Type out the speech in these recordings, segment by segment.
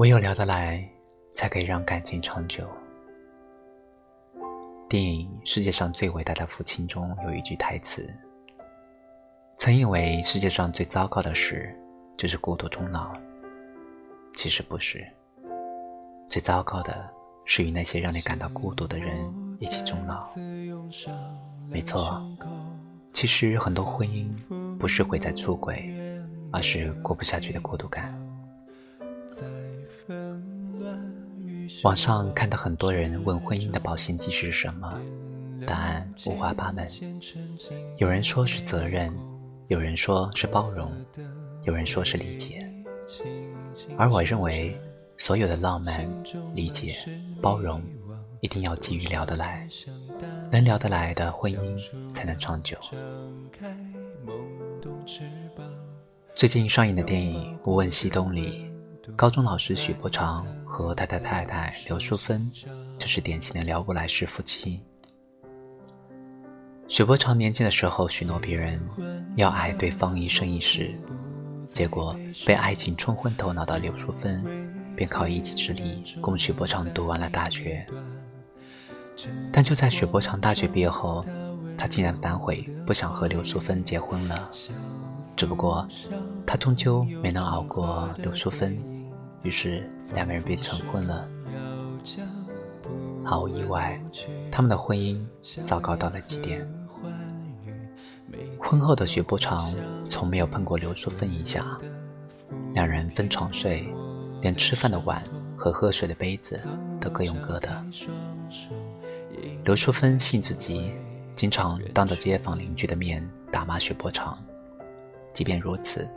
唯有聊得来，才可以让感情长久。电影《世界上最伟大的父亲》中有一句台词：“曾以为世界上最糟糕的事就是孤独终老，其实不是。最糟糕的是与那些让你感到孤独的人一起终老。”没错，其实很多婚姻不是毁在出轨，而是过不下去的孤独感。网上看到很多人问婚姻的保鲜剂是什么，答案五花八门。有人说是责任，有人说是包容，有人说是理解。而我认为，所有的浪漫、理解、包容，一定要基于聊得来。能聊得来的婚姻才能长久。最近上映的电影《无问西东》里，高中老师许伯常和他的太太刘淑芬就是典型的聊不来式夫妻。许伯常年轻的时候许诺别人要爱对方一生一世，结果被爱情冲昏头脑的刘淑芬便靠一己之力供许伯常读完了大学。但就在许伯常大学毕业后，他竟然反悔，不想和刘淑芬结婚了。只不过，他终究没能熬过刘淑芬，于是两个人便成婚了。毫无意外，他们的婚姻糟糕到了极点。婚后的许伯常从没有碰过刘淑芬一下，两人分床睡，连吃饭的碗和喝水的杯子都各用各的。刘淑芬性子急，经常当着街坊邻居的面打骂许伯常。即便如此，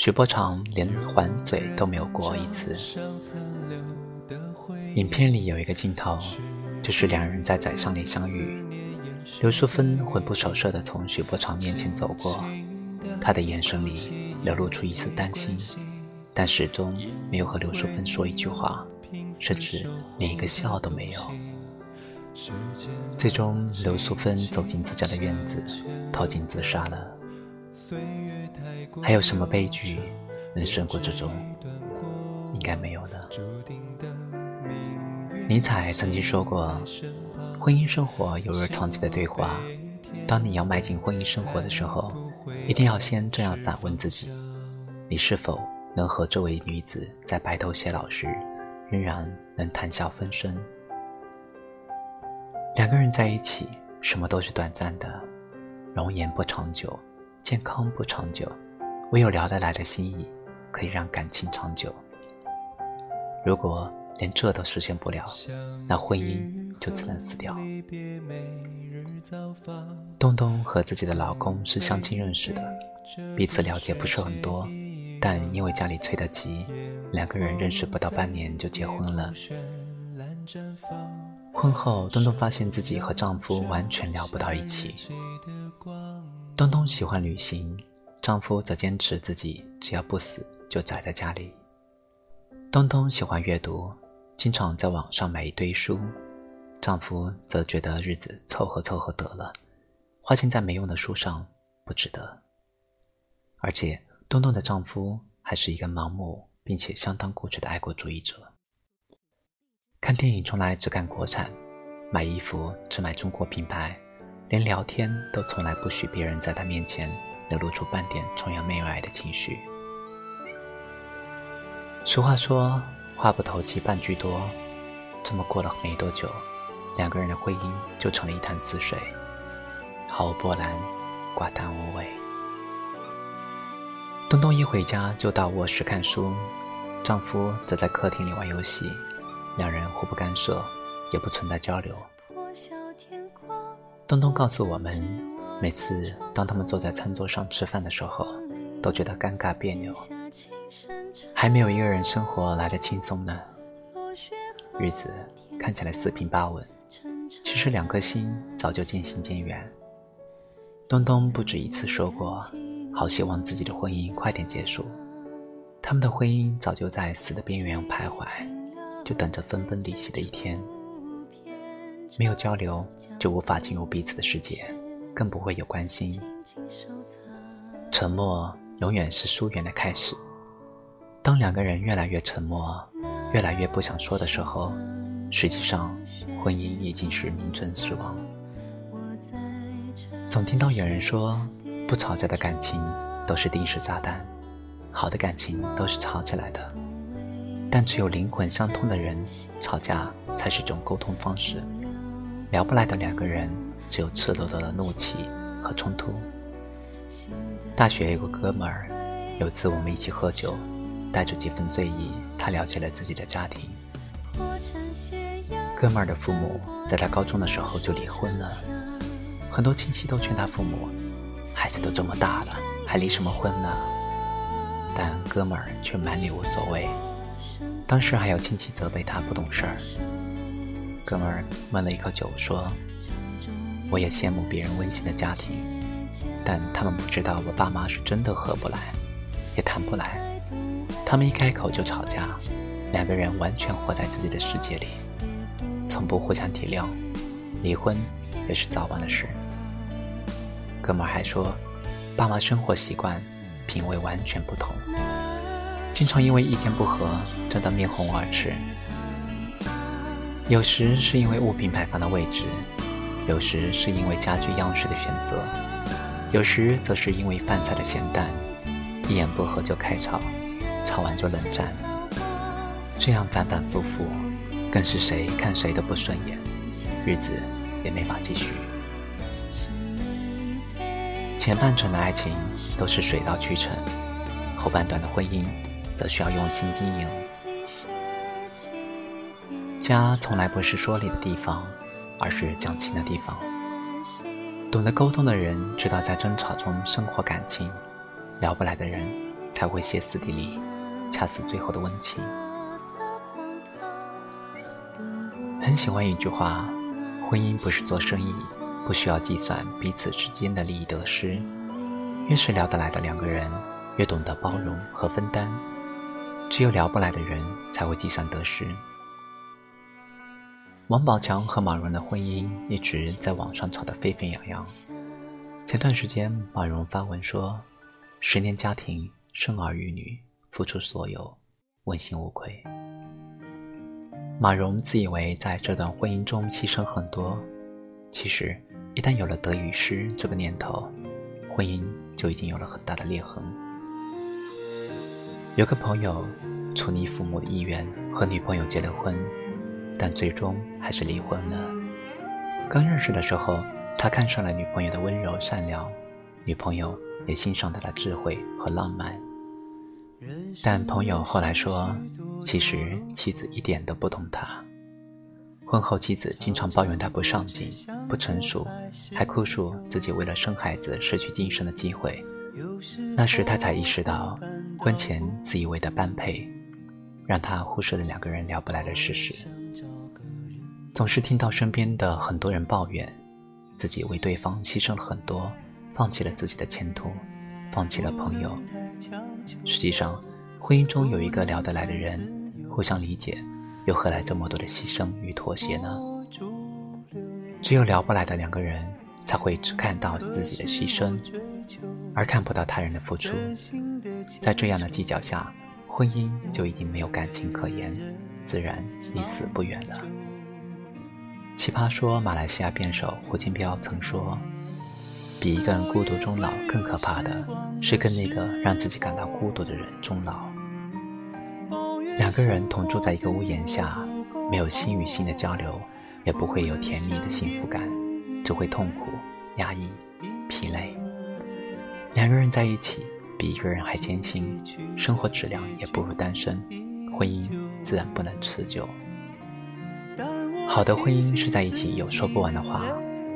许伯常连还嘴都没有过一次。影片里有一个镜头，就是两人在宰相里相遇，刘淑芬魂不守舍地从许伯常面前走过，他的眼神里流露出一丝担心，但始终没有和刘淑芬说一句话，甚至连一个笑都没有。最终，刘淑芬走进自家的院子，投井自杀了。还有什么悲剧能胜过这种？应该没有了。尼采曾经说过：“婚姻生活犹如长期的对话。当你要迈进婚姻生活的时候，一定要先这样反问自己：你是否能和这位女子在白头偕老时，仍然能谈笑风生？”两个人在一起，什么都是短暂的，容颜不长久，健康不长久，唯有聊得来的心意，可以让感情长久。如果连这都实现不了，那婚姻就只能死掉。东东和自己的老公是相亲认识的，彼此了解不是很多，但因为家里催得急，两个人认识不到半年就结婚了。婚后，东东发现自己和丈夫完全聊不到一起。东东喜欢旅行，丈夫则坚持自己只要不死就宅在家里。东东喜欢阅读，经常在网上买一堆书，丈夫则觉得日子凑合凑合得了，花钱在没用的书上不值得。而且，东东的丈夫还是一个盲目并且相当固执的爱国主义者。看电影从来只看国产，买衣服只买中国品牌，连聊天都从来不许别人在他面前流露出半点崇洋媚外的情绪。俗话说“话不投机半句多”，这么过了没多久，两个人的婚姻就成了一潭死水，毫无波澜，寡淡无味。东东一回家就到卧室看书，丈夫则在客厅里玩游戏。两人互不干涉，也不存在交流。东东告诉我们，每次当他们坐在餐桌上吃饭的时候，都觉得尴尬别扭。还没有一个人生活来得轻松呢。日子看起来四平八稳，其实两颗心早就渐行渐远。东东不止一次说过，好希望自己的婚姻快点结束。他们的婚姻早就在死的边缘徘徊。就等着分崩离析的一天。没有交流，就无法进入彼此的世界，更不会有关心。沉默永远是疏远的开始。当两个人越来越沉默，越来越不想说的时候，实际上婚姻已经是名存实亡。总听到有人说，不吵架的感情都是定时炸弹，好的感情都是吵起来的。但只有灵魂相通的人，吵架才是种沟通方式。聊不来的两个人，只有赤裸裸的怒气和冲突。大学有个哥们儿，有次我们一起喝酒，带着几分醉意，他了解了自己的家庭。哥们儿的父母在他高中的时候就离婚了。很多亲戚都劝他父母：“孩子都这么大了，还离什么婚呢？”但哥们儿却满脸无所谓。当时还有亲戚责备他不懂事儿。哥们儿闷了一口酒说：“我也羡慕别人温馨的家庭，但他们不知道我爸妈是真的合不来，也谈不来。他们一开口就吵架，两个人完全活在自己的世界里，从不互相体谅，离婚也是早晚的事。”哥们还说，爸妈生活习惯、品味完全不同，经常因为意见不合争得面红耳赤。有时是因为物品摆放的位置，有时是因为家具样式的选择，有时则是因为饭菜的咸淡，一言不合就开吵，吵完就冷战。这样反反复复，更是谁看谁都不顺眼，日子也没法继续。前半程的爱情都是水到渠成，后半段的婚姻则需要用心经营。家从来不是说理的地方，而是讲情的地方。懂得沟通的人知道在争吵中生活感情，聊不来的人才会歇斯底里，掐死最后的温情。很喜欢一句话：婚姻不是做生意。不需要计算彼此之间的利益得失，越是聊得来的两个人，越懂得包容和分担。只有聊不来的人才会计算得失。王宝强和马蓉的婚姻一直在网上吵得沸沸扬扬。前段时间，马蓉发文说：“十年家庭，生儿育女，付出所有，问心无愧。”马蓉自以为在这段婚姻中牺牲很多，其实。一旦有了得与失这个念头，婚姻就已经有了很大的裂痕。有个朋友出你父母的意愿和女朋友结了婚，但最终还是离婚了。刚认识的时候，他看上了女朋友的温柔善良，女朋友也欣赏他的智慧和浪漫。但朋友后来说，其实妻子一点都不懂他。婚后，妻子经常抱怨他不上进、不成熟，还哭诉自己为了生孩子失去晋升的机会。那时他才意识到，婚前自以为的般配，让他忽视了两个人聊不来的事实。总是听到身边的很多人抱怨，自己为对方牺牲了很多，放弃了自己的前途，放弃了朋友。实际上，婚姻中有一个聊得来的人，互相理解。又何来这么多的牺牲与妥协呢？只有聊不来的两个人，才会只看到自己的牺牲，而看不到他人的付出。在这样的计较下，婚姻就已经没有感情可言，自然离死不远了。奇葩说马来西亚辩手胡金彪曾说：“比一个人孤独终老更可怕的是跟那个让自己感到孤独的人终老。”两个人同住在一个屋檐下，没有心与心的交流，也不会有甜蜜的幸福感，只会痛苦、压抑、疲累。两个人在一起，比一个人还艰辛，生活质量也不如单身，婚姻自然不能持久。好的婚姻是在一起有说不完的话，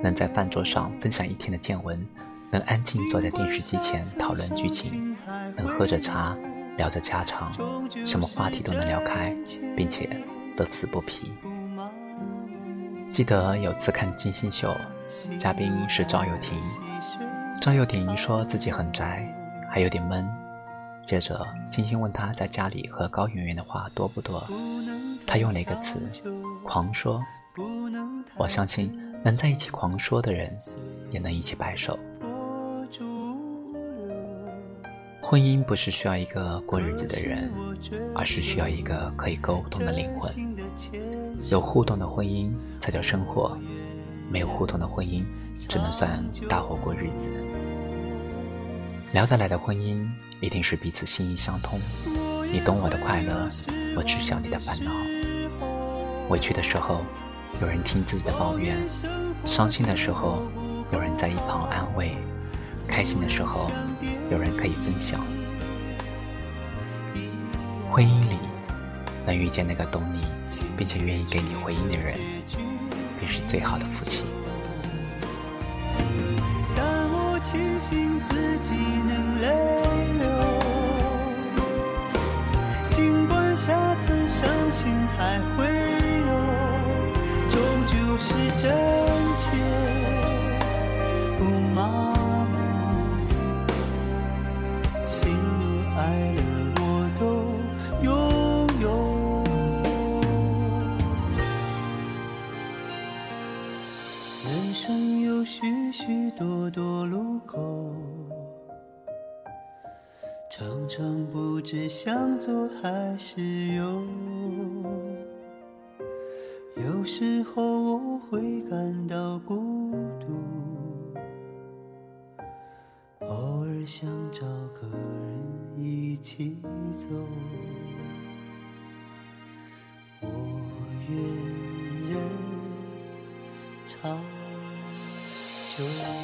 能在饭桌上分享一天的见闻，能安静坐在电视机前讨论剧情，能喝着茶。聊着家常，什么话题都能聊开，并且乐此不疲。记得有次看金星秀，嘉宾是赵又廷。赵又廷说自己很宅，还有点闷。接着金星问他在家里和高圆圆的话多不多，他用了一个词：狂说。我相信能在一起狂说的人，也能一起白首。婚姻不是需要一个过日子的人，而是需要一个可以沟通的灵魂。有互动的婚姻才叫生活，没有互动的婚姻只能算搭伙过日子。聊得来的婚姻一定是彼此心意相通，你懂我的快乐，我知晓你的烦恼。委屈的时候，有人听自己的抱怨；伤心的时候，有人在一旁安慰；开心的时候，有人可以分享。婚姻里能遇见那个懂你，并且愿意给你回应的人，便是最好的夫妻。但我庆幸自己能泪流，尽管下次伤心还会，是真切，不麻木，喜怒哀乐我都拥有。人生有许许多多路口，常常不知向左还是右。有时候我会感到孤独，偶尔想找个人一起走。我愿人长久。